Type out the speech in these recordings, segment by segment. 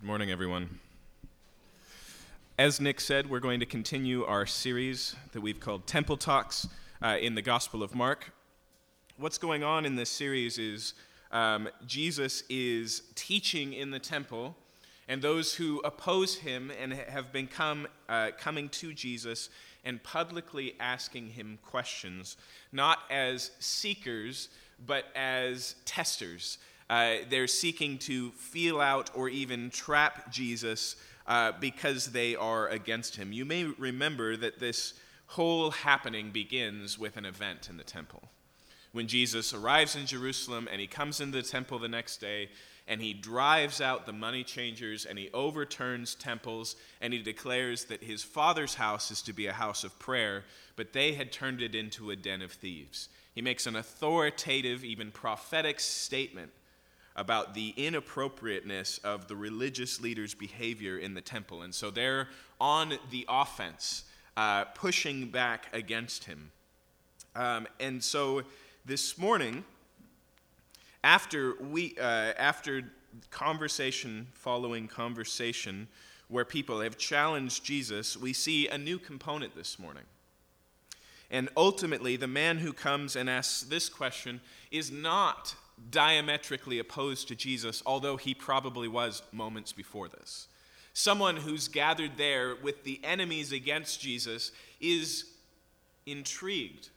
Good morning, everyone. As Nick said, we're going to continue our series that we've called Temple Talks uh, in the Gospel of Mark. What's going on in this series is um, Jesus is teaching in the temple, and those who oppose him and have been come, uh, coming to Jesus and publicly asking him questions, not as seekers, but as testers. Uh, they're seeking to feel out or even trap Jesus uh, because they are against him. You may remember that this whole happening begins with an event in the temple. When Jesus arrives in Jerusalem and he comes into the temple the next day and he drives out the money changers and he overturns temples and he declares that his father's house is to be a house of prayer, but they had turned it into a den of thieves. He makes an authoritative, even prophetic statement about the inappropriateness of the religious leaders' behavior in the temple. And so they're on the offense, uh, pushing back against him. Um, and so this morning, after, we, uh, after conversation following conversation, where people have challenged Jesus, we see a new component this morning. And ultimately, the man who comes and asks this question is not diametrically opposed to Jesus, although he probably was moments before this. Someone who's gathered there with the enemies against Jesus is intrigued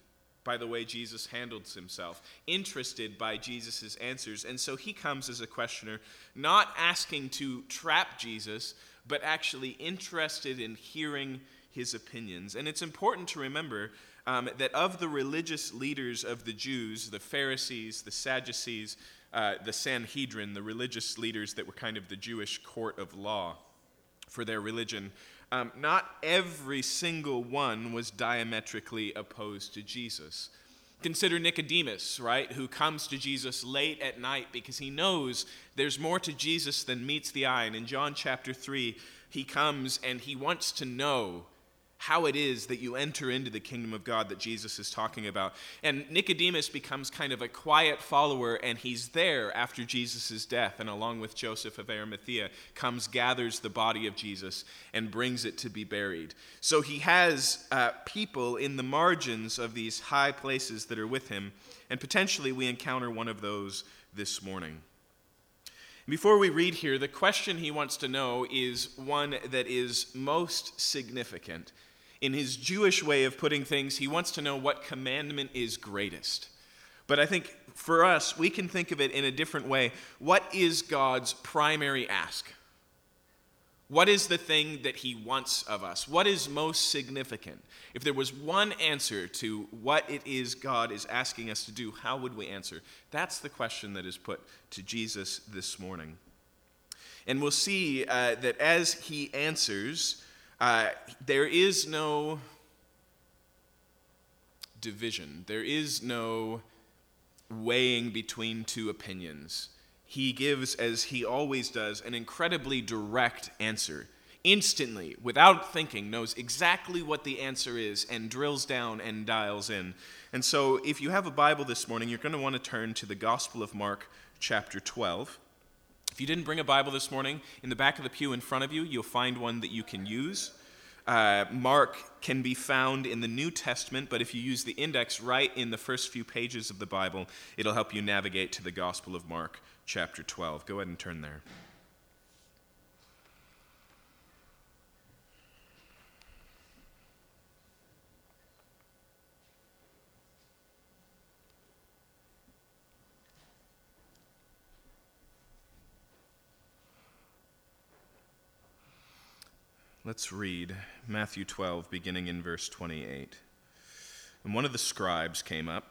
by the way Jesus handles himself, interested by Jesus' answers. And so he comes as a questioner, not asking to trap Jesus, but actually interested in hearing his opinions. And it's important to remember um, that of the religious leaders of the Jews, the Pharisees, the Sadducees, uh, the Sanhedrin, the religious leaders that were kind of the Jewish court of law for their religion, um, not every single one was diametrically opposed to Jesus. Consider Nicodemus, right, who comes to Jesus late at night because he knows there's more to Jesus than meets the eye. And in John chapter 3, he comes and he wants to know how it is that you enter into the kingdom of God that Jesus is talking about. And Nicodemus becomes kind of a quiet follower, and he's there after Jesus' death, and along with Joseph of Arimathea, comes, gathers the body of Jesus, and brings it to be buried. So he has uh, people in the margins of these high places that are with him, and potentially we encounter one of those this morning. Before we read here, the question he wants to know is one that is most significant in his Jewish way of putting things, he wants to know what commandment is greatest. But I think for us, we can think of it in a different way. What is God's primary ask? What is the thing that he wants of us? What is most significant? If there was one answer to what it is God is asking us to do, how would we answer? That's the question that is put to Jesus this morning. And we'll see uh, that as he answers, uh, there is no division, there is no weighing between two opinions. He gives, as he always does, an incredibly direct answer. Instantly, without thinking, knows exactly what the answer is and drills down and dials in. And so, if you have a Bible this morning, you're going to want to turn to the Gospel of Mark, chapter 12. If you didn't bring a Bible this morning, in the back of the pew in front of you, you'll find one that you can use. Uh, Mark can be found in the New Testament, but if you use the index right in the first few pages of the Bible, it'll help you navigate to the Gospel of Mark, chapter 12. Go ahead and turn there. Let's read Matthew 12, beginning in verse 28. And one of the scribes came up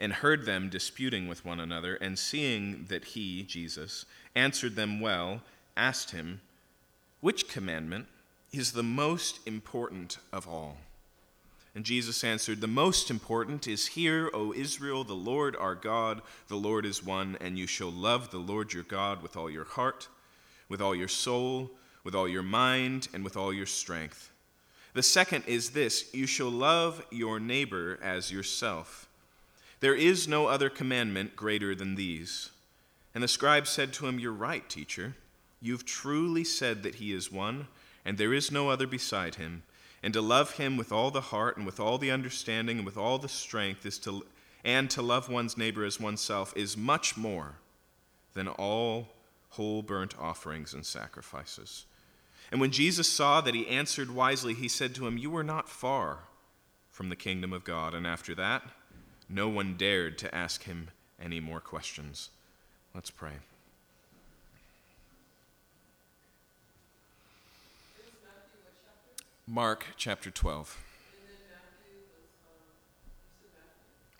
and heard them disputing with one another, and seeing that he, Jesus, answered them well, asked him, Which commandment is the most important of all? And Jesus answered, The most important is, Hear, O Israel, the Lord our God, the Lord is one, and you shall love the Lord your God with all your heart, with all your soul, with all your mind and with all your strength. The second is this you shall love your neighbor as yourself. There is no other commandment greater than these. And the scribe said to him, You're right, teacher. You've truly said that he is one, and there is no other beside him. And to love him with all the heart and with all the understanding and with all the strength is to and to love one's neighbor as oneself is much more than all whole burnt offerings and sacrifices. And when Jesus saw that he answered wisely, he said to him, You are not far from the kingdom of God. And after that, no one dared to ask him any more questions. Let's pray. Mark chapter 12.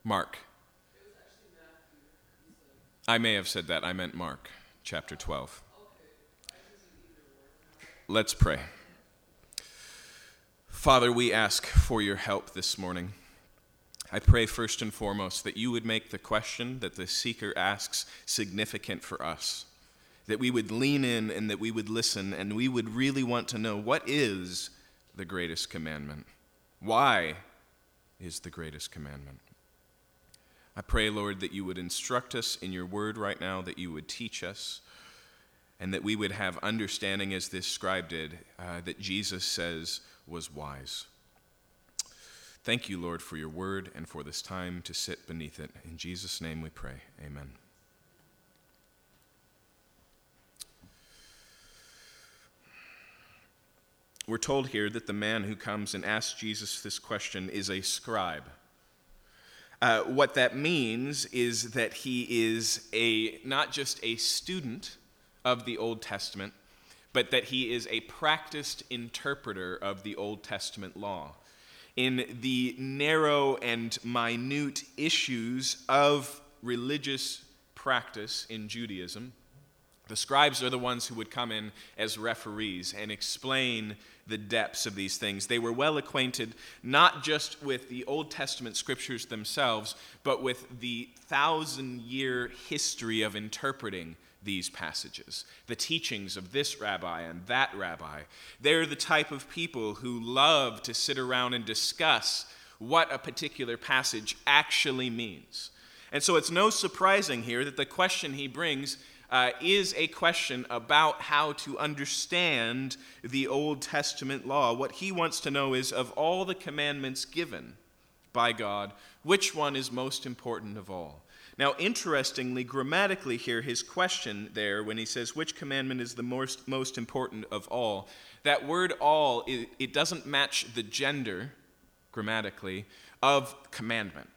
Mark. I may have said that. I meant Mark chapter 12. Let's pray. Father, we ask for your help this morning. I pray first and foremost that you would make the question that the seeker asks significant for us, that we would lean in and that we would listen and we would really want to know what is the greatest commandment? Why is the greatest commandment? I pray, Lord, that you would instruct us in your word right now, that you would teach us and that we would have understanding as this scribe did uh, that Jesus says was wise. Thank you, Lord, for your word and for this time to sit beneath it. In Jesus' name we pray. Amen. We're told here that the man who comes and asks Jesus this question is a scribe. Uh, what that means is that he is a not just a student of the Old Testament, but that he is a practiced interpreter of the Old Testament law. In the narrow and minute issues of religious practice in Judaism, the scribes are the ones who would come in as referees and explain the depths of these things. They were well acquainted not just with the Old Testament scriptures themselves, but with the thousand year history of interpreting these passages, the teachings of this rabbi and that rabbi. They're the type of people who love to sit around and discuss what a particular passage actually means. And so it's no surprising here that the question he brings uh, is a question about how to understand the Old Testament law. What he wants to know is of all the commandments given by God, which one is most important of all? Now, interestingly, grammatically, here, his question there, when he says, Which commandment is the most, most important of all? That word all, it, it doesn't match the gender, grammatically, of commandment.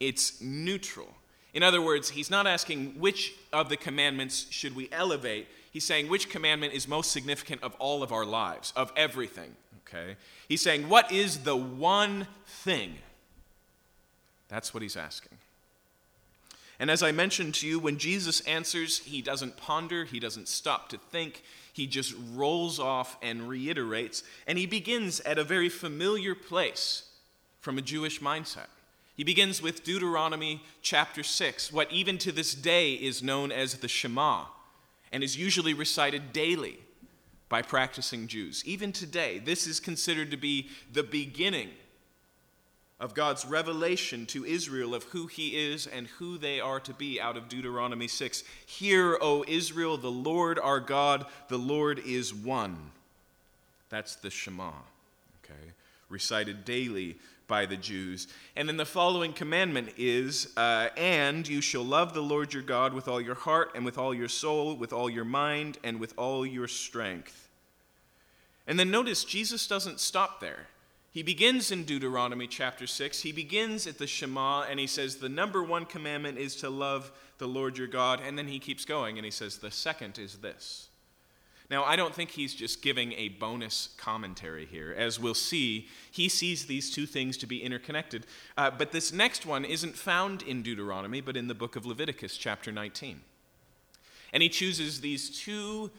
It's neutral. In other words, he's not asking which of the commandments should we elevate. He's saying which commandment is most significant of all of our lives, of everything. Okay? He's saying, what is the one thing? That's what he's asking. And as I mentioned to you, when Jesus answers, he doesn't ponder, he doesn't stop to think, he just rolls off and reiterates. And he begins at a very familiar place from a Jewish mindset. He begins with Deuteronomy chapter 6, what even to this day is known as the Shema, and is usually recited daily by practicing Jews. Even today, this is considered to be the beginning of God's revelation to Israel of who he is and who they are to be out of Deuteronomy 6. Hear, O Israel, the Lord our God, the Lord is one. That's the Shema, okay? Recited daily by the Jews. And then the following commandment is uh, And you shall love the Lord your God with all your heart, and with all your soul, with all your mind, and with all your strength. And then notice, Jesus doesn't stop there. He begins in Deuteronomy chapter 6. He begins at the Shema and he says, The number one commandment is to love the Lord your God. And then he keeps going and he says, The second is this. Now, I don't think he's just giving a bonus commentary here. As we'll see, he sees these two things to be interconnected. Uh, but this next one isn't found in Deuteronomy, but in the book of Leviticus, chapter 19. And he chooses these two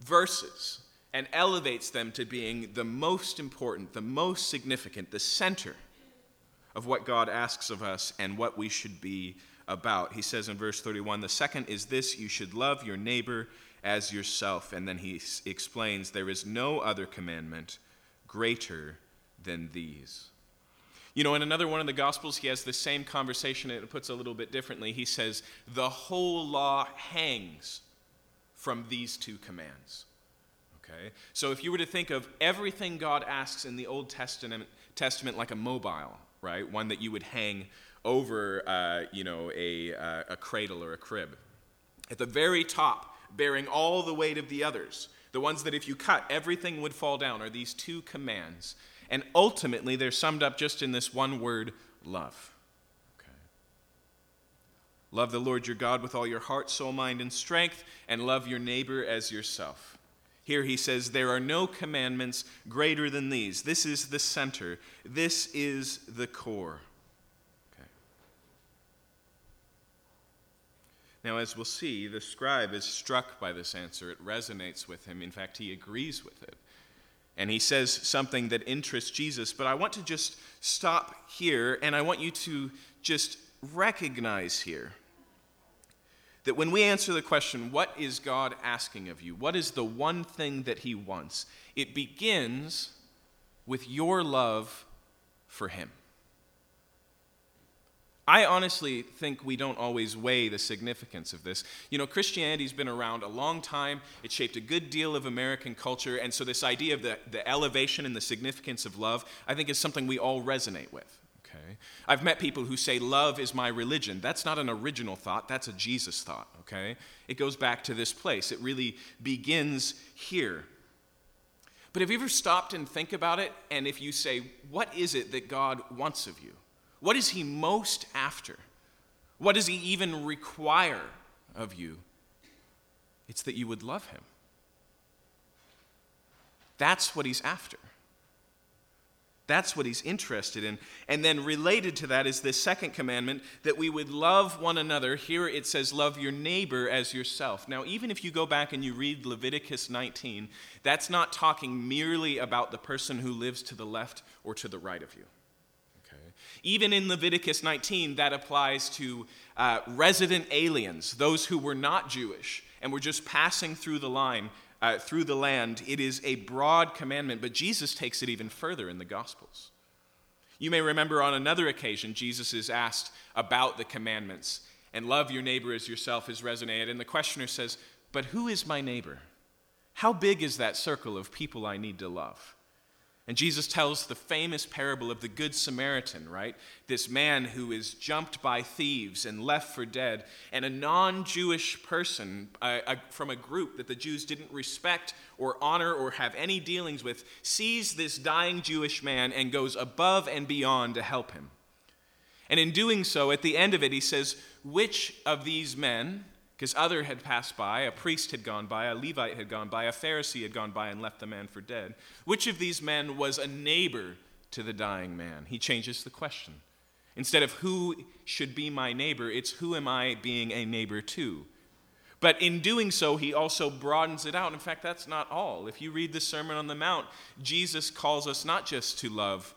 verses and elevates them to being the most important, the most significant, the center of what God asks of us and what we should be about. He says in verse 31 the second is this you should love your neighbor as yourself. And then he explains there is no other commandment greater than these. You know, in another one of the Gospels, he has the same conversation and it puts a little bit differently. He says, The whole law hangs from these two commands. Okay? So if you were to think of everything God asks in the Old Testament, Testament like a mobile, right? One that you would hang over, uh, you know, a, uh, a cradle or a crib. At the very top, bearing all the weight of the others, the ones that if you cut, everything would fall down, are these two commands. And ultimately, they're summed up just in this one word love. Love the Lord your God with all your heart, soul, mind, and strength, and love your neighbor as yourself. Here he says, There are no commandments greater than these. This is the center, this is the core. Okay. Now, as we'll see, the scribe is struck by this answer. It resonates with him. In fact, he agrees with it. And he says something that interests Jesus. But I want to just stop here and I want you to just recognize here that when we answer the question, what is God asking of you? What is the one thing that He wants? It begins with your love for Him. I honestly think we don't always weigh the significance of this. You know, Christianity's been around a long time. It shaped a good deal of American culture. And so, this idea of the, the elevation and the significance of love, I think, is something we all resonate with. I've met people who say, Love is my religion. That's not an original thought, that's a Jesus thought. Okay? It goes back to this place. It really begins here. But have you ever stopped and think about it? And if you say, What is it that God wants of you? What is He most after? What does He even require of you? It's that you would love Him. That's what He's after. That's what he's interested in. And then related to that is this second commandment that we would love one another. Here it says, love your neighbor as yourself. Now, even if you go back and you read Leviticus 19, that's not talking merely about the person who lives to the left or to the right of you. Okay? Even in Leviticus 19, that applies to uh, resident aliens, those who were not Jewish and were just passing through the line uh, through the land, it is a broad commandment, but Jesus takes it even further in the Gospels. You may remember on another occasion, Jesus is asked about the commandments, and love your neighbor as yourself is resonated. And the questioner says, But who is my neighbor? How big is that circle of people I need to love? And Jesus tells the famous parable of the Good Samaritan, right? This man who is jumped by thieves and left for dead, and a non Jewish person from a group that the Jews didn't respect or honor or have any dealings with sees this dying Jewish man and goes above and beyond to help him. And in doing so, at the end of it, he says, Which of these men, because other had passed by, a priest had gone by, a Levite had gone by, a Pharisee had gone by and left the man for dead. Which of these men was a neighbor to the dying man? He changes the question. Instead of who should be my neighbor, it's who am I being a neighbor to? But in doing so, he also broadens it out. In fact, that's not all. If you read the Sermon on the Mount, Jesus calls us not just to love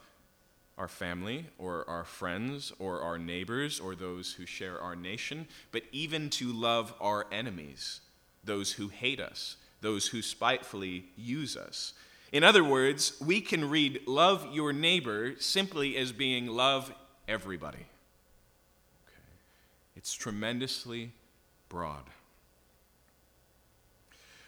our family or our friends or our neighbors or those who share our nation, but even to love our enemies, those who hate us, those who spitefully use us. In other words, we can read love your neighbor simply as being love everybody. Okay. It's tremendously broad.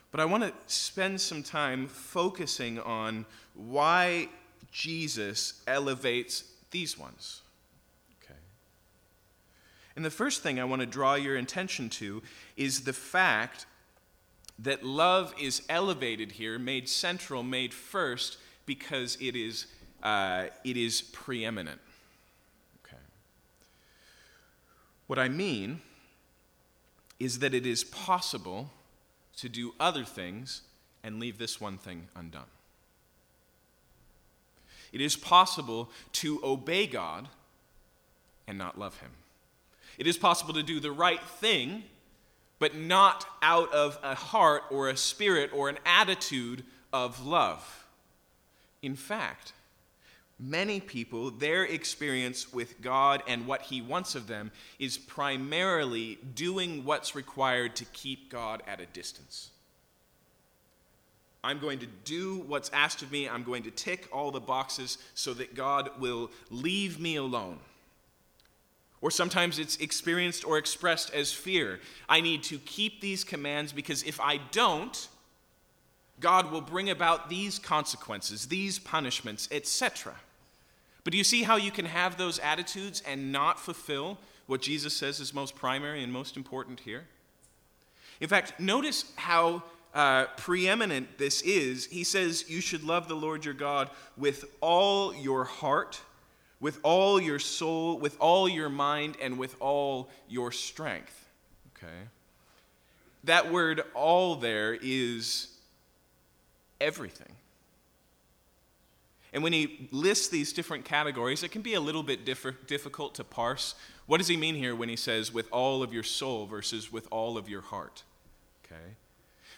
But I want to spend some time focusing on why Jesus elevates these ones. Okay. And the first thing I want to draw your attention to is the fact that love is elevated here, made central, made first, because it is, uh, it is preeminent. Okay. What I mean is that it is possible to do other things and leave this one thing undone. It is possible to obey God and not love Him. It is possible to do the right thing, but not out of a heart or a spirit or an attitude of love. In fact, many people, their experience with God and what He wants of them is primarily doing what's required to keep God at a distance. I'm going to do what's asked of me. I'm going to tick all the boxes so that God will leave me alone. Or sometimes it's experienced or expressed as fear. I need to keep these commands because if I don't, God will bring about these consequences, these punishments, etc. But do you see how you can have those attitudes and not fulfill what Jesus says is most primary and most important here? In fact, notice how uh, preeminent this is. He says, You should love the Lord your God with all your heart, with all your soul, with all your mind, and with all your strength. Okay? That word all there is everything. And when he lists these different categories, it can be a little bit diff- difficult to parse. What does he mean here when he says with all of your soul versus with all of your heart? Okay.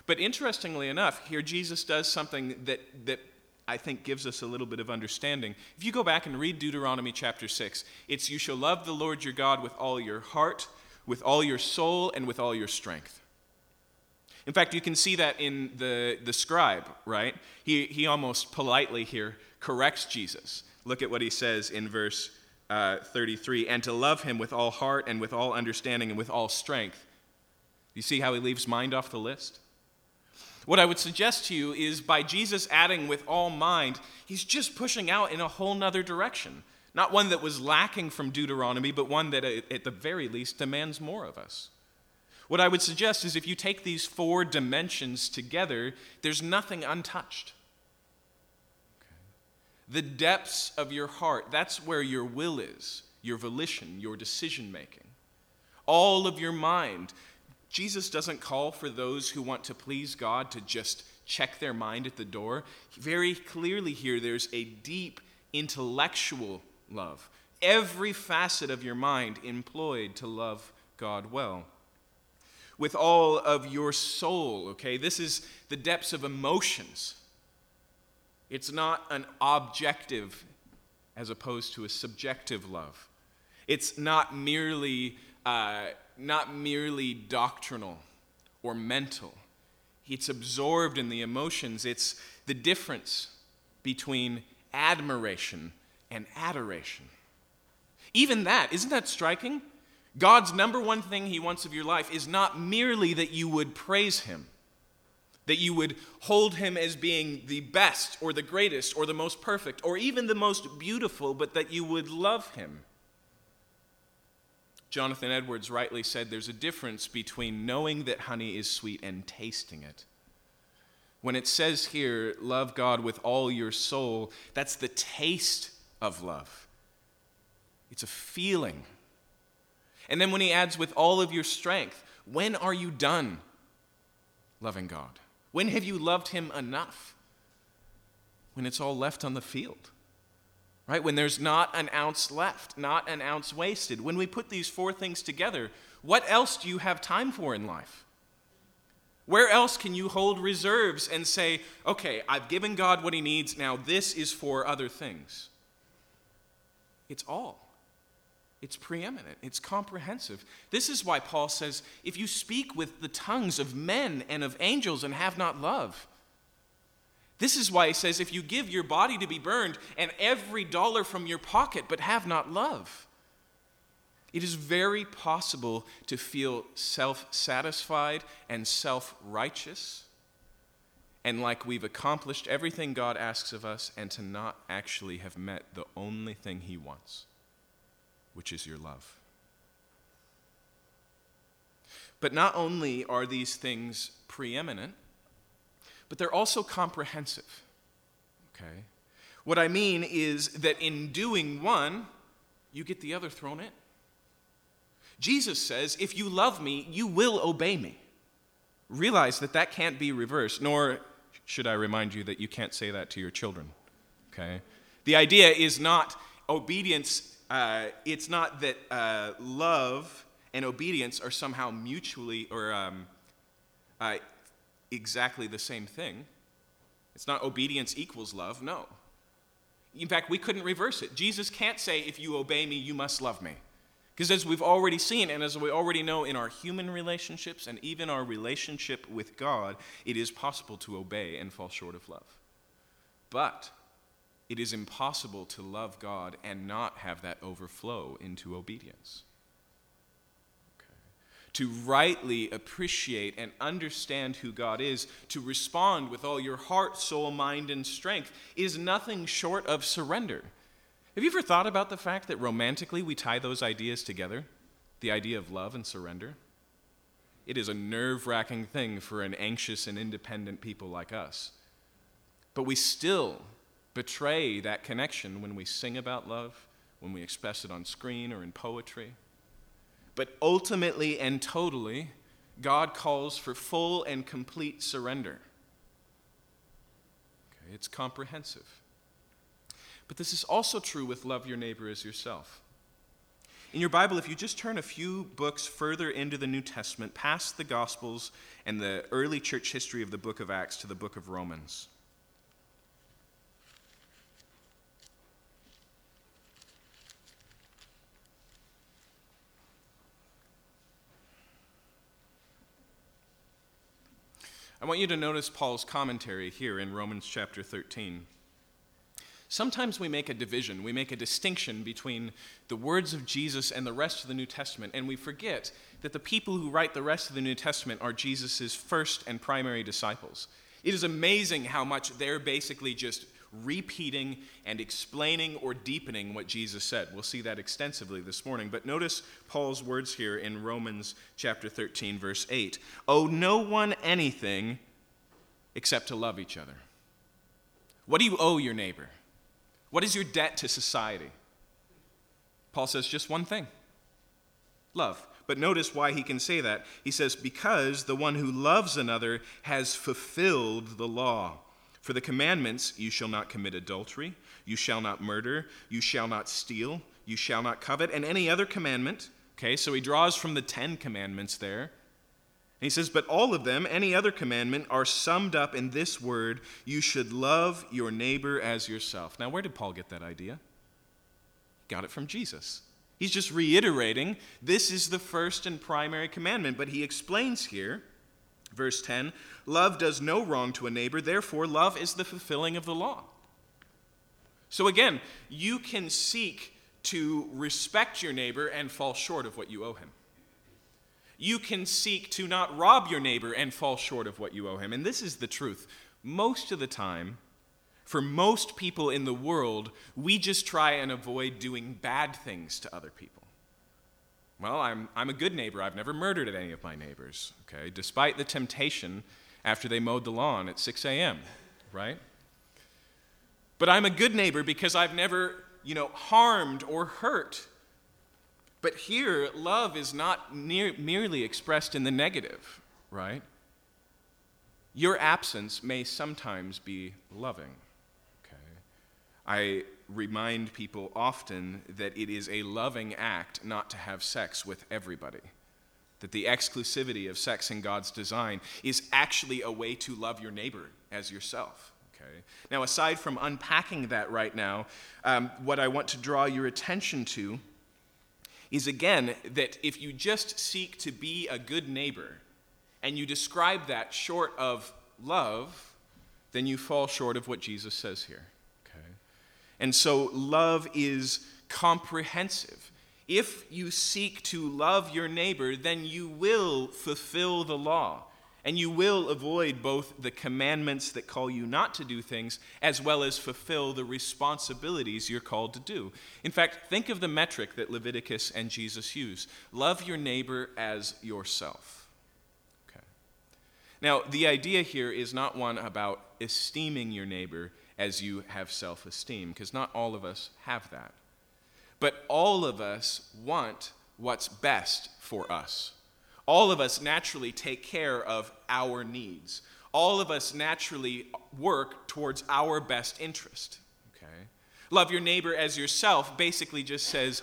But interestingly enough, here Jesus does something that, that I think gives us a little bit of understanding. If you go back and read Deuteronomy chapter 6, it's you shall love the Lord your God with all your heart, with all your soul, and with all your strength. In fact, you can see that in the, the scribe, right? He, he almost politely here corrects Jesus. Look at what he says in verse uh, 33 and to love him with all heart and with all understanding and with all strength. You see how he leaves mind off the list? What I would suggest to you is by Jesus adding with all mind, he's just pushing out in a whole nother direction. Not one that was lacking from Deuteronomy, but one that uh, at the very least demands more of us. What I would suggest is if you take these four dimensions together, there's nothing untouched. The depths of your heart, that's where your will is, your volition, your decision making. All of your mind. Jesus doesn't call for those who want to please God to just check their mind at the door. Very clearly, here, there's a deep intellectual love. Every facet of your mind employed to love God well with all of your soul, okay? This is the depths of emotions. It's not an objective as opposed to a subjective love. It's not merely, uh, not merely doctrinal or mental. It's absorbed in the emotions. It's the difference between admiration and adoration. Even that, isn't that striking? God's number one thing He wants of your life is not merely that you would praise Him, that you would hold Him as being the best or the greatest or the most perfect or even the most beautiful, but that you would love Him. Jonathan Edwards rightly said there's a difference between knowing that honey is sweet and tasting it. When it says here, love God with all your soul, that's the taste of love. It's a feeling and then when he adds, with all of your strength, when are you done loving God? When have you loved him enough? When it's all left on the field, right? When there's not an ounce left, not an ounce wasted. When we put these four things together, what else do you have time for in life? Where else can you hold reserves and say, okay, I've given God what he needs, now this is for other things? It's all. It's preeminent, it's comprehensive. This is why Paul says if you speak with the tongues of men and of angels and have not love, this is why he says if you give your body to be burned and every dollar from your pocket but have not love, it is very possible to feel self satisfied and self righteous and like we've accomplished everything God asks of us and to not actually have met the only thing he wants which is your love. But not only are these things preeminent, but they're also comprehensive. Okay? What I mean is that in doing one, you get the other thrown in. Jesus says, If you love me, you will obey me. Realize that that can't be reversed, nor should I remind you that you can't say that to your children. Okay? The idea is not obedience uh, it's not that uh, love and obedience are somehow mutually or um, uh, exactly the same thing. It's not obedience equals love, no. In fact, we couldn't reverse it. Jesus can't say, if you obey me, you must love me. Because as we've already seen, and as we already know in our human relationships and even our relationship with God, it is possible to obey and fall short of love. But it is impossible to love God and not have that overflow into obedience. To rightly appreciate and understand who God is, to respond with all your heart, soul, mind, and strength, is nothing short of surrender. Have you ever thought about the fact that romantically we tie those ideas together? The idea of love and surrender? It is a nerve wracking thing for an anxious and independent people like us. But we still betray that connection when we sing about love, when we express it on screen or in poetry. But ultimately and totally, God calls for full and complete surrender. Okay, it's comprehensive. But this is also true with love your neighbor as yourself. In your Bible, if you just turn a few books further into the New Testament, past the Gospels and the early church history of the book of Acts to the book of Romans, I want you to notice Paul's commentary here in Romans chapter 13. Sometimes we make a division, we make a distinction between the words of Jesus and the rest of the New Testament, and we forget that the people who write the rest of the New Testament are Jesus' first and primary disciples. It is amazing how much they're basically just repeating and explaining or deepening what Jesus said. We'll see that extensively this morning. But notice Paul's words here in Romans chapter 13, verse 8 Owe no one anything except to love each other. What do you owe your neighbor? What is your debt to society? Paul says just one thing love. But notice why he can say that. He says, Because the one who loves another has fulfilled the law. For the commandments, you shall not commit adultery, you shall not murder, you shall not steal, you shall not covet, and any other commandment. Okay, so he draws from the Ten Commandments there. And he says, But all of them, any other commandment, are summed up in this word you should love your neighbor as yourself. Now, where did Paul get that idea? He got it from Jesus. He's just reiterating this is the first and primary commandment, but he explains here Verse 10 Love does no wrong to a neighbor, therefore, love is the fulfilling of the law. So again, you can seek to respect your neighbor and fall short of what you owe him. You can seek to not rob your neighbor and fall short of what you owe him. And this is the truth. Most of the time, for most people in the world, we just try and avoid doing bad things to other people. Well, I'm, I'm a good neighbor. I've never murdered at any of my neighbors, okay, despite the temptation after they mowed the lawn at 6 a.m., right? But I'm a good neighbor because I've never, you know, harmed or hurt. But here, love is not near, merely expressed in the negative, right? Your absence may sometimes be loving. Okay? I remind people often that it is a loving act not to have sex with everybody. That the exclusivity of sex in God's design is actually a way to love your neighbor as yourself. Okay? Now, aside from unpacking that right now, um, what I want to draw your attention to is again that if you just seek to be a good neighbor and you describe that short of love, then you fall short of what Jesus says here. And so love is comprehensive. If you seek to love your neighbor, then you will fulfill the law. And you will avoid both the commandments that call you not to do things, as well as fulfill the responsibilities you're called to do. In fact, think of the metric that Leviticus and Jesus use love your neighbor as yourself. Okay. Now, the idea here is not one about esteeming your neighbor, as you have self esteem, because not all of us have that. But all of us want what's best for us. All of us naturally take care of our needs. All of us naturally work towards our best interest. Okay? Love your neighbor as yourself basically just says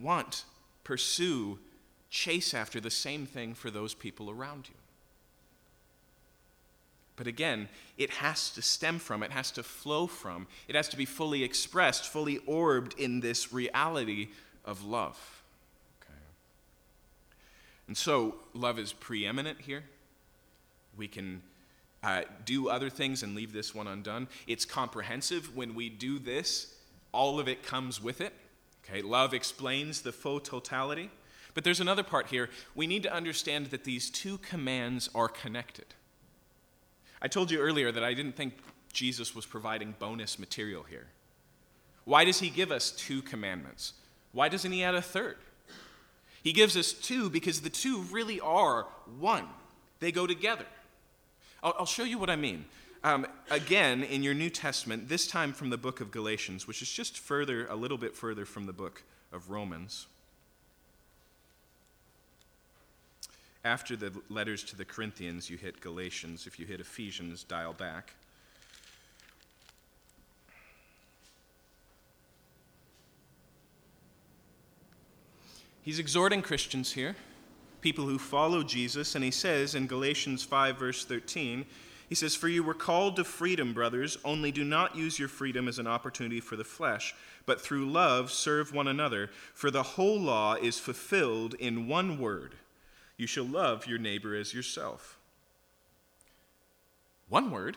want, pursue, chase after the same thing for those people around you. But again, it has to stem from, it has to flow from, it has to be fully expressed, fully orbed in this reality of love. Okay. And so, love is preeminent here. We can uh, do other things and leave this one undone. It's comprehensive. When we do this, all of it comes with it. Okay, love explains the full totality. But there's another part here. We need to understand that these two commands are connected. I told you earlier that I didn't think Jesus was providing bonus material here. Why does he give us two commandments? Why doesn't he add a third? He gives us two because the two really are one, they go together. I'll, I'll show you what I mean. Um, again, in your New Testament, this time from the book of Galatians, which is just further, a little bit further from the book of Romans. After the letters to the Corinthians, you hit Galatians. If you hit Ephesians, dial back. He's exhorting Christians here, people who follow Jesus, and he says in Galatians 5, verse 13, he says, For you were called to freedom, brothers, only do not use your freedom as an opportunity for the flesh, but through love serve one another. For the whole law is fulfilled in one word you shall love your neighbor as yourself. One word.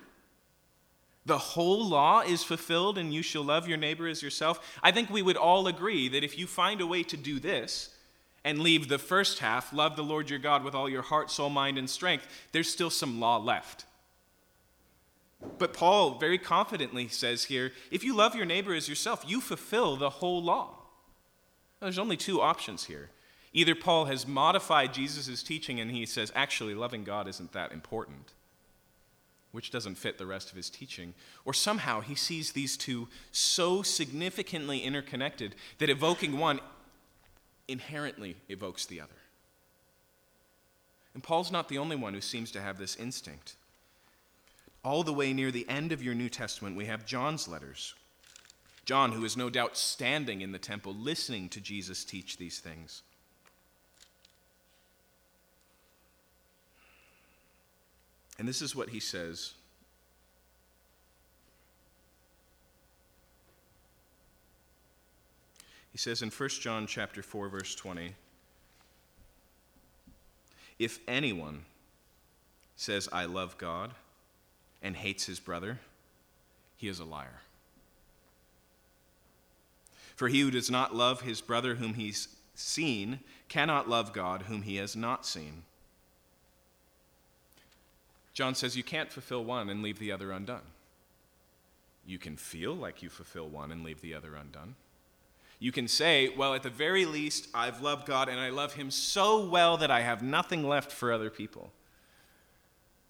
The whole law is fulfilled, and you shall love your neighbor as yourself. I think we would all agree that if you find a way to do this, and leave the first half, love the Lord your God with all your heart, soul, mind, and strength, there's still some law left. But Paul very confidently says here if you love your neighbor as yourself, you fulfill the whole law. There's only two options here. Either Paul has modified Jesus' teaching and he says, actually, loving God isn't that important, which doesn't fit the rest of his teaching, or somehow he sees these two so significantly interconnected that evoking one inherently evokes the other. And Paul's not the only one who seems to have this instinct. All the way near the end of your New Testament, we have John's letters. John, who is no doubt standing in the temple listening to Jesus teach these things. And this is what he says He says in 1 John chapter 4 verse 20, if anyone says I love God and hates his brother, he is a liar. For he who does not love his brother whom he's seen cannot love God whom he has not seen. John says you can't fulfill one and leave the other undone. You can feel like you fulfill one and leave the other undone. You can say, well, at the very least, I've loved God and I love Him so well that I have nothing left for other people.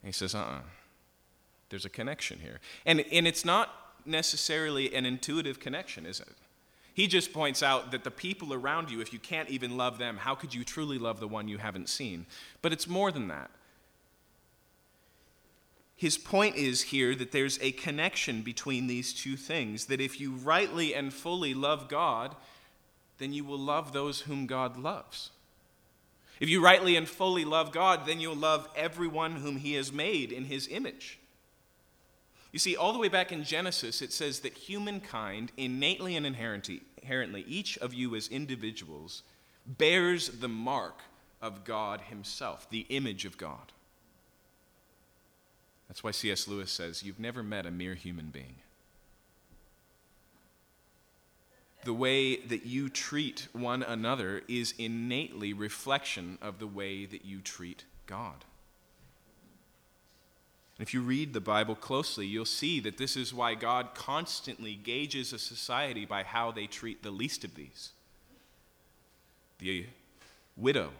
And he says, uh uh-uh. uh There's a connection here. And, and it's not necessarily an intuitive connection, is it? He just points out that the people around you, if you can't even love them, how could you truly love the one you haven't seen? But it's more than that. His point is here that there's a connection between these two things, that if you rightly and fully love God, then you will love those whom God loves. If you rightly and fully love God, then you'll love everyone whom He has made in His image. You see, all the way back in Genesis, it says that humankind, innately and inherently, each of you as individuals, bears the mark of God Himself, the image of God. That's why C.S. Lewis says, You've never met a mere human being. The way that you treat one another is innately reflection of the way that you treat God. And if you read the Bible closely, you'll see that this is why God constantly gauges a society by how they treat the least of these the widow,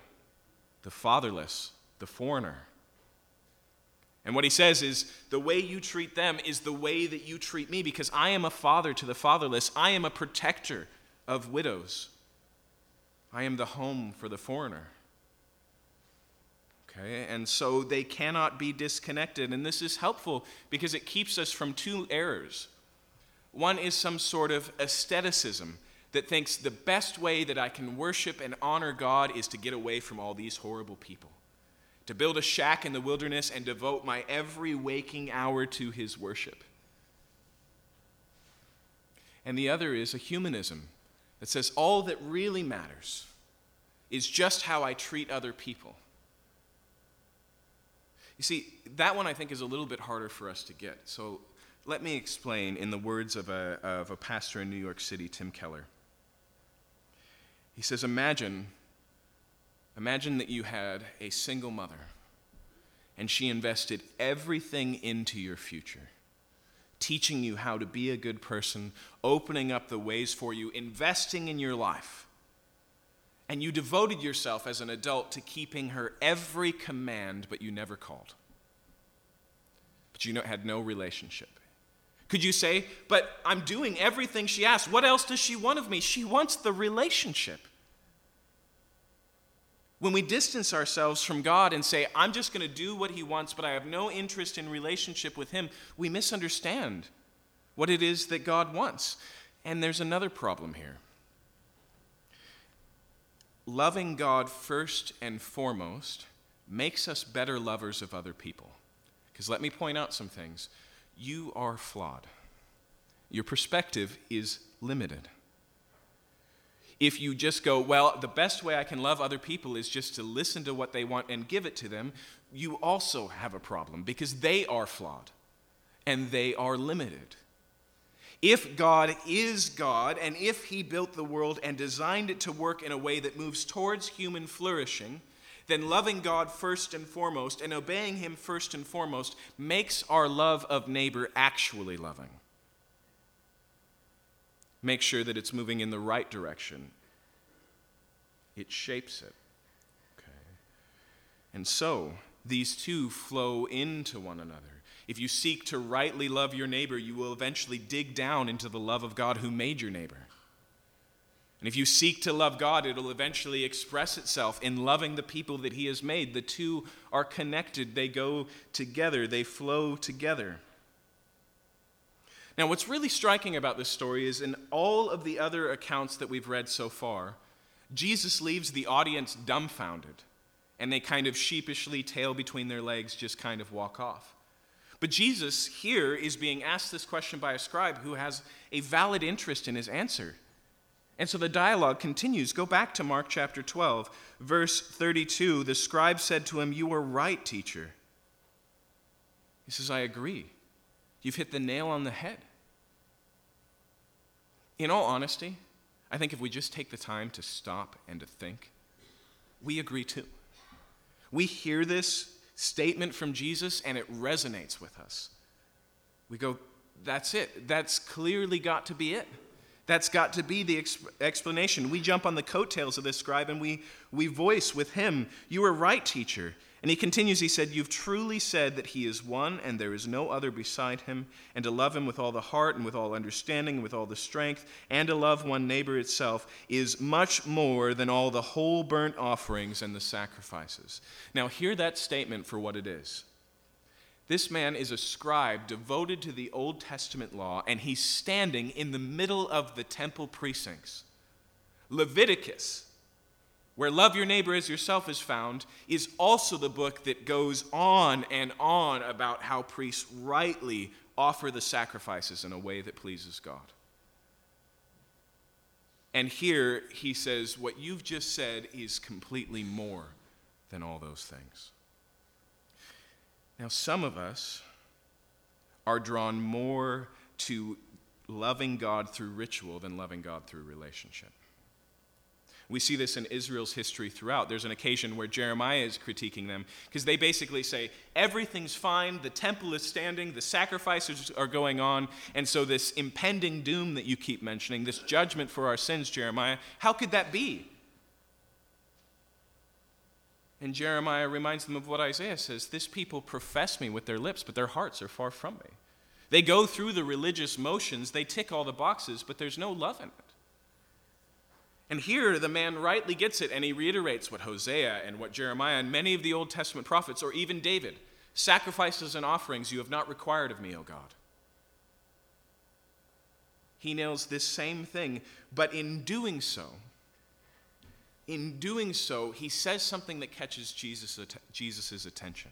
the fatherless, the foreigner. And what he says is, the way you treat them is the way that you treat me, because I am a father to the fatherless. I am a protector of widows. I am the home for the foreigner. Okay, and so they cannot be disconnected. And this is helpful because it keeps us from two errors. One is some sort of asceticism that thinks the best way that I can worship and honor God is to get away from all these horrible people to build a shack in the wilderness and devote my every waking hour to his worship. And the other is a humanism that says all that really matters is just how I treat other people. You see, that one I think is a little bit harder for us to get. So let me explain in the words of a, of a pastor in New York City, Tim Keller. He says, Imagine Imagine that you had a single mother and she invested everything into your future, teaching you how to be a good person, opening up the ways for you, investing in your life. And you devoted yourself as an adult to keeping her every command, but you never called. But you had no relationship. Could you say, But I'm doing everything she asked. What else does she want of me? She wants the relationship. When we distance ourselves from God and say, I'm just going to do what He wants, but I have no interest in relationship with Him, we misunderstand what it is that God wants. And there's another problem here. Loving God first and foremost makes us better lovers of other people. Because let me point out some things. You are flawed, your perspective is limited if you just go, well, the best way I can love other people is just to listen to what they want and give it to them, you also have a problem because they are flawed and they are limited. If God is God, and if He built the world and designed it to work in a way that moves towards human flourishing, then loving God first and foremost and obeying Him first and foremost makes our love of neighbor actually loving make sure that it's moving in the right direction. It shapes it. Okay. And so, these two flow into one another. If you seek to rightly love your neighbor, you will eventually dig down into the love of God who made your neighbor. And if you seek to love God, it'll eventually express itself in loving the people that He has made. The two are connected, they go together, they flow together. Now, what's really striking about this story is in all of the other accounts that we've read so far, Jesus leaves the audience dumbfounded, and they kind of sheepishly, tail between their legs, just kind of walk off. But Jesus here is being asked this question by a scribe who has a valid interest in his answer. And so the dialogue continues. Go back to Mark chapter 12, verse 32. The scribe said to him, You are right, teacher. He says, I agree. You've hit the nail on the head. In all honesty, I think if we just take the time to stop and to think, we agree too. We hear this statement from Jesus and it resonates with us. We go, that's it. That's clearly got to be it. That's got to be the exp- explanation. We jump on the coattails of this scribe and we, we voice with him, You are right, teacher. And he continues, he said, You've truly said that he is one and there is no other beside him, and to love him with all the heart and with all understanding and with all the strength, and to love one neighbor itself is much more than all the whole burnt offerings and the sacrifices. Now, hear that statement for what it is. This man is a scribe devoted to the Old Testament law, and he's standing in the middle of the temple precincts. Leviticus where Love Your Neighbor as Yourself is found, is also the book that goes on and on about how priests rightly offer the sacrifices in a way that pleases God. And here he says, What you've just said is completely more than all those things. Now, some of us are drawn more to loving God through ritual than loving God through relationship. We see this in Israel's history throughout. There's an occasion where Jeremiah is critiquing them because they basically say, everything's fine, the temple is standing, the sacrifices are going on, and so this impending doom that you keep mentioning, this judgment for our sins, Jeremiah, how could that be? And Jeremiah reminds them of what Isaiah says This people profess me with their lips, but their hearts are far from me. They go through the religious motions, they tick all the boxes, but there's no love in it. And here the man rightly gets it, and he reiterates what Hosea and what Jeremiah and many of the Old Testament prophets, or even David sacrifices and offerings you have not required of me, O God. He nails this same thing, but in doing so, in doing so, he says something that catches Jesus' Jesus's attention.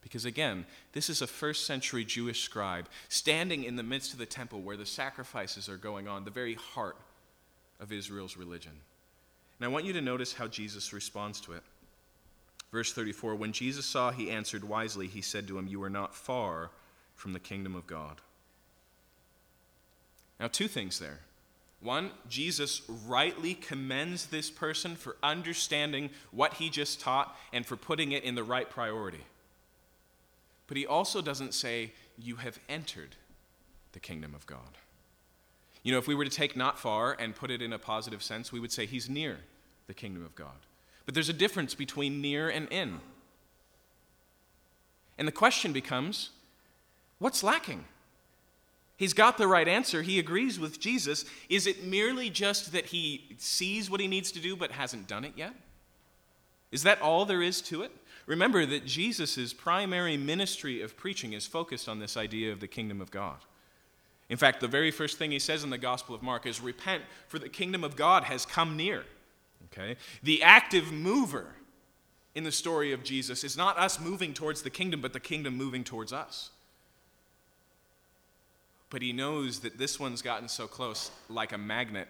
Because again, this is a first century Jewish scribe standing in the midst of the temple where the sacrifices are going on, the very heart of Israel's religion. And I want you to notice how Jesus responds to it. Verse 34 When Jesus saw he answered wisely, he said to him, You are not far from the kingdom of God. Now, two things there. One, Jesus rightly commends this person for understanding what he just taught and for putting it in the right priority. But he also doesn't say, You have entered the kingdom of God. You know, if we were to take not far and put it in a positive sense, we would say he's near the kingdom of God. But there's a difference between near and in. And the question becomes what's lacking? He's got the right answer. He agrees with Jesus. Is it merely just that he sees what he needs to do but hasn't done it yet? Is that all there is to it? Remember that Jesus' primary ministry of preaching is focused on this idea of the kingdom of God. In fact, the very first thing he says in the Gospel of Mark is repent, for the kingdom of God has come near. Okay? The active mover in the story of Jesus is not us moving towards the kingdom, but the kingdom moving towards us. But he knows that this one's gotten so close, like a magnet,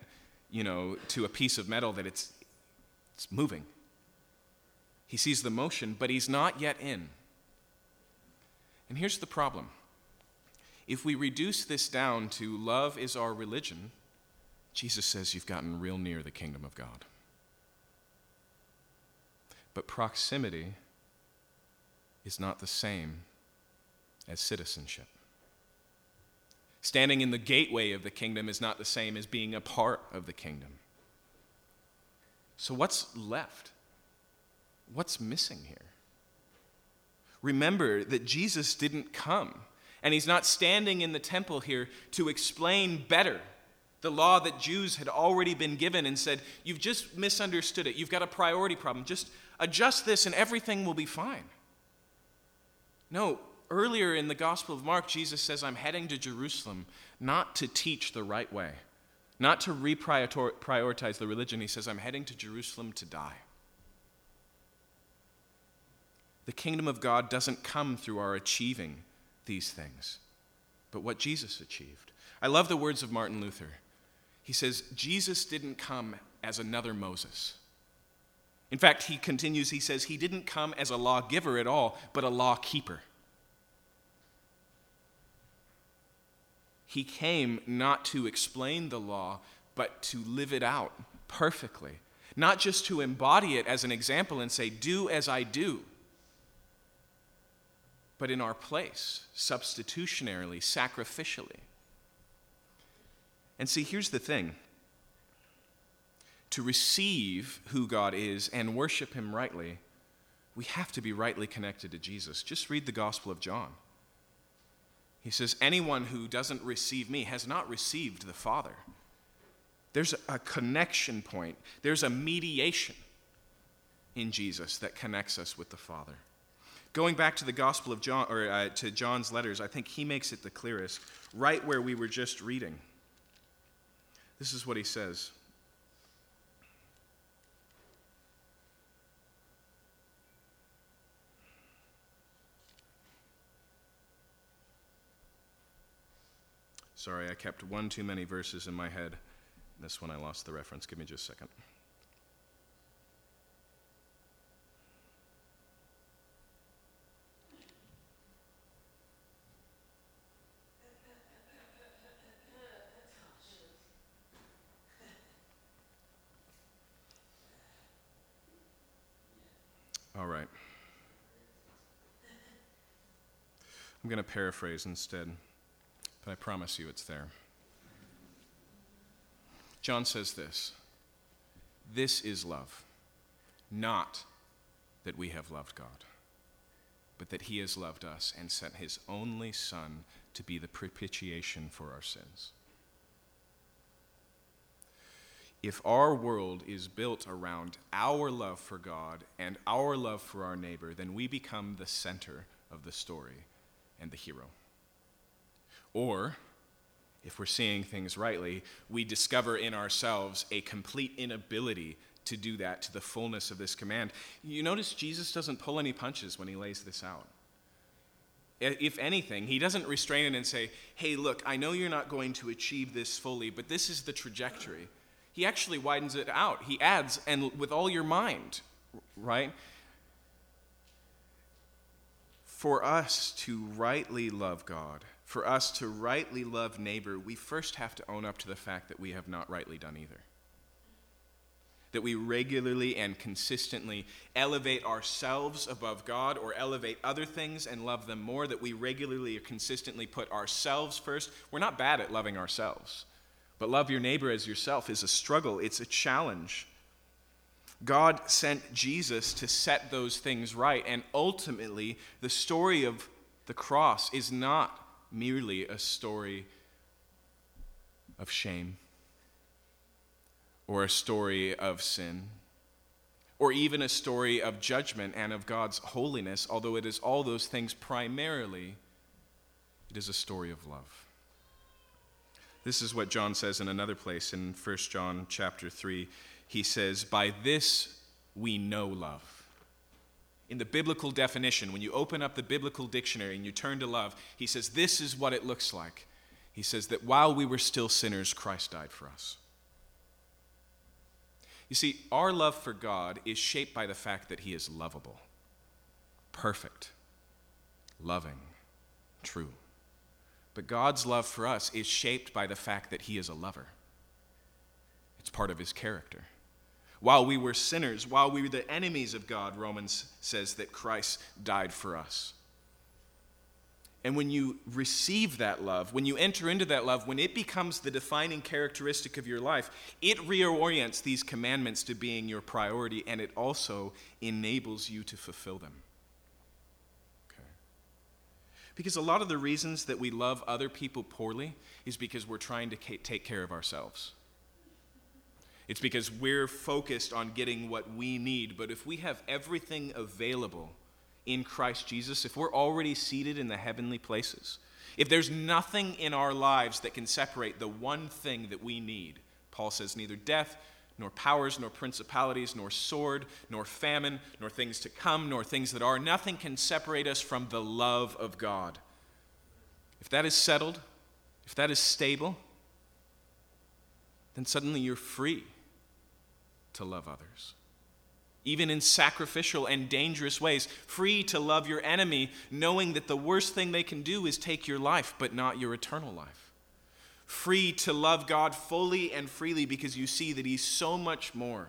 you know, to a piece of metal that it's, it's moving. He sees the motion, but he's not yet in. And here's the problem if we reduce this down to love is our religion, Jesus says you've gotten real near the kingdom of God. But proximity is not the same as citizenship. Standing in the gateway of the kingdom is not the same as being a part of the kingdom. So, what's left? What's missing here? Remember that Jesus didn't come and he's not standing in the temple here to explain better the law that Jews had already been given and said, You've just misunderstood it. You've got a priority problem. Just adjust this and everything will be fine. No, earlier in the Gospel of Mark, Jesus says, I'm heading to Jerusalem not to teach the right way, not to reprioritize the religion. He says, I'm heading to Jerusalem to die. The kingdom of God doesn't come through our achieving these things, but what Jesus achieved. I love the words of Martin Luther. He says, Jesus didn't come as another Moses. In fact, he continues, he says, he didn't come as a lawgiver at all, but a law keeper. He came not to explain the law, but to live it out perfectly. Not just to embody it as an example and say, do as I do, but in our place, substitutionarily, sacrificially. And see, here's the thing to receive who God is and worship Him rightly, we have to be rightly connected to Jesus. Just read the Gospel of John. He says, Anyone who doesn't receive me has not received the Father. There's a connection point, there's a mediation in Jesus that connects us with the Father. Going back to the Gospel of John, or uh, to John's letters, I think he makes it the clearest, right where we were just reading. This is what he says. Sorry, I kept one too many verses in my head. This one I lost the reference. Give me just a second. All right. I'm going to paraphrase instead, but I promise you it's there. John says this This is love, not that we have loved God, but that He has loved us and sent His only Son to be the propitiation for our sins. if our world is built around our love for God and our love for our neighbor, then we become the center of the story and the hero. Or, if we're seeing things rightly, we discover in ourselves a complete inability to do that to the fullness of this command. You notice Jesus doesn't pull any punches when he lays this out. If anything, he doesn't restrain it and say, hey, look, I know you're not going to achieve this fully, but this is the trajectory he actually widens it out. He adds, and with all your mind, right? For us to rightly love God, for us to rightly love neighbor, we first have to own up to the fact that we have not rightly done either. That we regularly and consistently elevate ourselves above God or elevate other things and love them more, that we regularly or consistently put ourselves first. We're not bad at loving ourselves, but love your neighbor as yourself is a struggle, it's a challenge. God sent Jesus to set those things right. And ultimately, the story of the cross is not merely a story of shame or a story of sin or even a story of judgment and of God's holiness, although it is all those things primarily, it is a story of love. This is what John says in another place in 1 John chapter 3 he says, By this we know love. In the biblical definition, when you open up the biblical dictionary and you turn to love, he says, This is what it looks like. He says that while we were still sinners, Christ died for us. You see, our love for God is shaped by the fact that He is lovable, perfect, loving, true. But God's love for us is shaped by the fact that He is a lover. It's part of His character. While we were sinners, while we were the enemies of God, Romans says that Christ died for us. And when you receive that love, when you enter into that love, when it becomes the defining characteristic of your life, it reorients these commandments to being your priority and it also enables you to fulfill them. Okay. Because a lot of the reasons that we love other people poorly is because we're trying to take care of ourselves. It's because we're focused on getting what we need. But if we have everything available in Christ Jesus, if we're already seated in the heavenly places, if there's nothing in our lives that can separate the one thing that we need, Paul says, neither death, nor powers, nor principalities, nor sword, nor famine, nor things to come, nor things that are, nothing can separate us from the love of God. If that is settled, if that is stable, then suddenly you're free to love others. Even in sacrificial and dangerous ways, free to love your enemy, knowing that the worst thing they can do is take your life, but not your eternal life. Free to love God fully and freely because you see that He's so much more,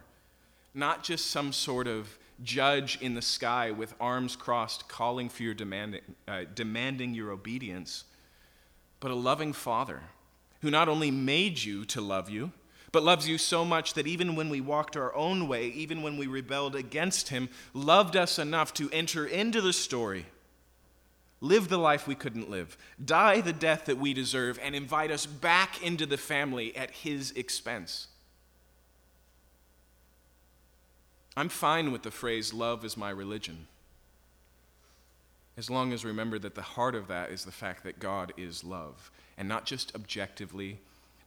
not just some sort of judge in the sky with arms crossed, calling for your demanding, uh, demanding your obedience, but a loving Father who not only made you to love you, but loves you so much that even when we walked our own way, even when we rebelled against him, loved us enough to enter into the story, live the life we couldn't live, die the death that we deserve, and invite us back into the family at his expense. I'm fine with the phrase, love is my religion. As long as remember that the heart of that is the fact that God is love, and not just objectively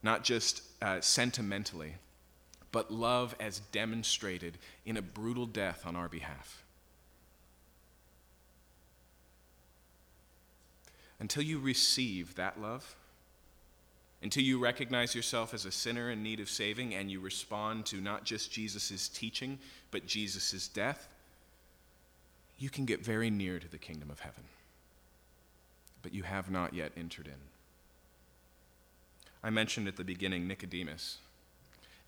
not just uh, sentimentally, but love as demonstrated in a brutal death on our behalf. Until you receive that love, until you recognize yourself as a sinner in need of saving and you respond to not just Jesus' teaching, but Jesus' death, you can get very near to the kingdom of heaven. But you have not yet entered in. I mentioned at the beginning Nicodemus.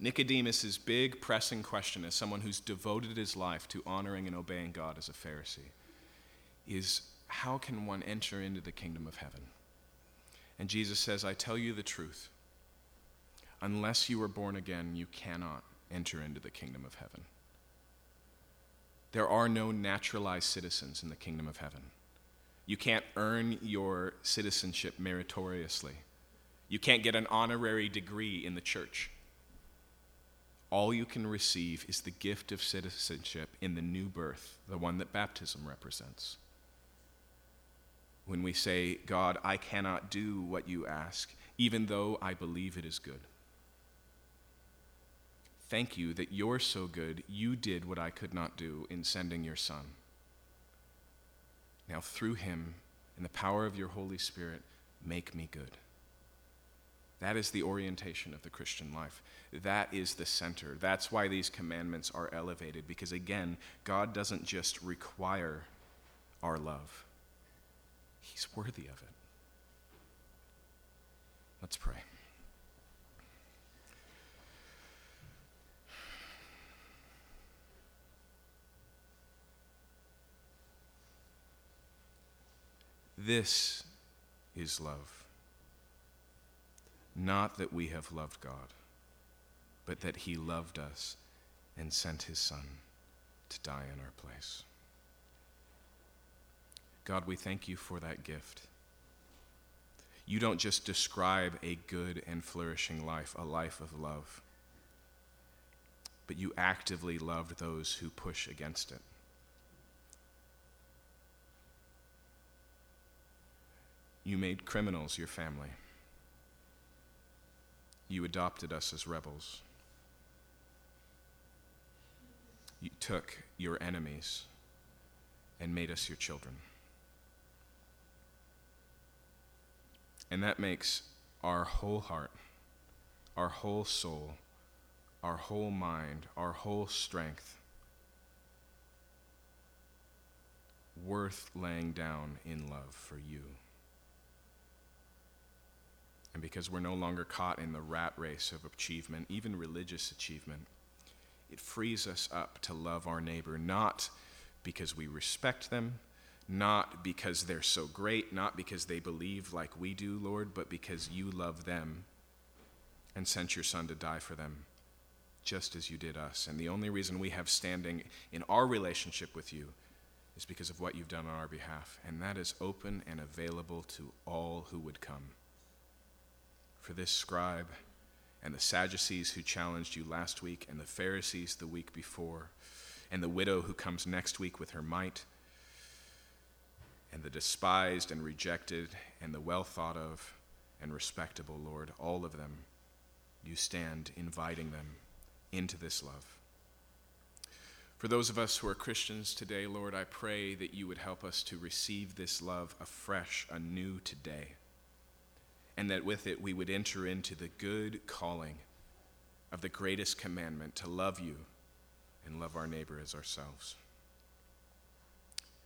Nicodemus' big pressing question as someone who's devoted his life to honoring and obeying God as a Pharisee is how can one enter into the kingdom of heaven? And Jesus says, I tell you the truth. Unless you are born again, you cannot enter into the kingdom of heaven. There are no naturalized citizens in the kingdom of heaven. You can't earn your citizenship meritoriously. You can't get an honorary degree in the church. All you can receive is the gift of citizenship in the new birth, the one that baptism represents. When we say, God, I cannot do what you ask, even though I believe it is good. Thank you that you're so good, you did what I could not do in sending your Son. Now, through him, in the power of your Holy Spirit, make me good. That is the orientation of the Christian life. That is the center. That's why these commandments are elevated, because again, God doesn't just require our love, He's worthy of it. Let's pray. This is love. Not that we have loved God, but that He loved us and sent His Son to die in our place. God, we thank you for that gift. You don't just describe a good and flourishing life, a life of love, but you actively loved those who push against it. You made criminals your family. You adopted us as rebels. You took your enemies and made us your children. And that makes our whole heart, our whole soul, our whole mind, our whole strength worth laying down in love for you and because we're no longer caught in the rat race of achievement, even religious achievement, it frees us up to love our neighbor not because we respect them, not because they're so great, not because they believe like we do, Lord, but because you love them and sent your Son to die for them, just as you did us. And the only reason we have standing in our relationship with you is because of what you've done on our behalf, and that is open and available to all who would come for this scribe and the Sadducees who challenged you last week, and the Pharisees the week before, and the widow who comes next week with her mite, and the despised and rejected, and the well thought of and respectable, Lord, all of them, you stand inviting them into this love. For those of us who are Christians today, Lord, I pray that you would help us to receive this love afresh, anew today and that with it we would enter into the good calling of the greatest commandment to love you and love our neighbor as ourselves.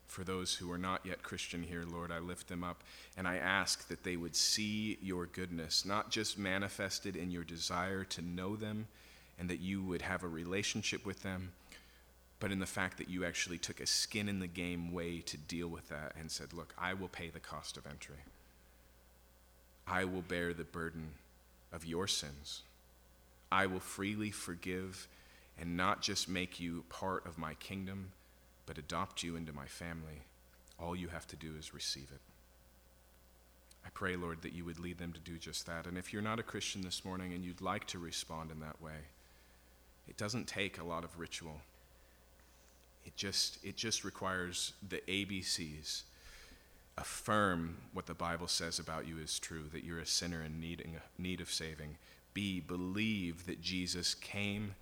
For those who are not yet Christian here, Lord, I lift them up and I ask that they would see your goodness, not just manifested in your desire to know them and that you would have a relationship with them, but in the fact that you actually took a skin in the game way to deal with that and said, Look, I will pay the cost of entry. I will bear the burden of your sins. I will freely forgive and not just make you part of my kingdom, but adopt you into my family. All you have to do is receive it. I pray, Lord, that you would lead them to do just that. And if you're not a Christian this morning and you'd like to respond in that way, it doesn't take a lot of ritual. It just, it just requires the ABCs affirm what the Bible says about you is true, that you're a sinner in need, need of saving. B, believe that Jesus came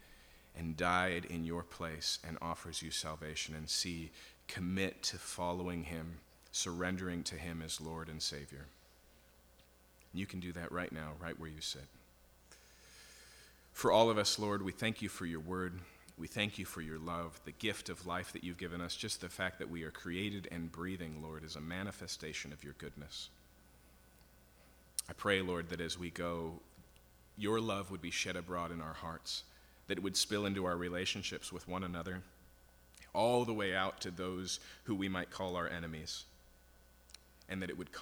and died in your place and offers you salvation. And C, commit to following him, surrendering to him as Lord and Savior. You can do that right now, right where you sit. For all of us, Lord, we thank you for your word. We thank you for your love, the gift of life that you've given us. Just the fact that we are created and breathing, Lord, is a manifestation of your goodness. I pray, Lord, that as we go, your love would be shed abroad in our hearts, that it would spill into our relationships with one another, all the way out to those who we might call our enemies, and that it would.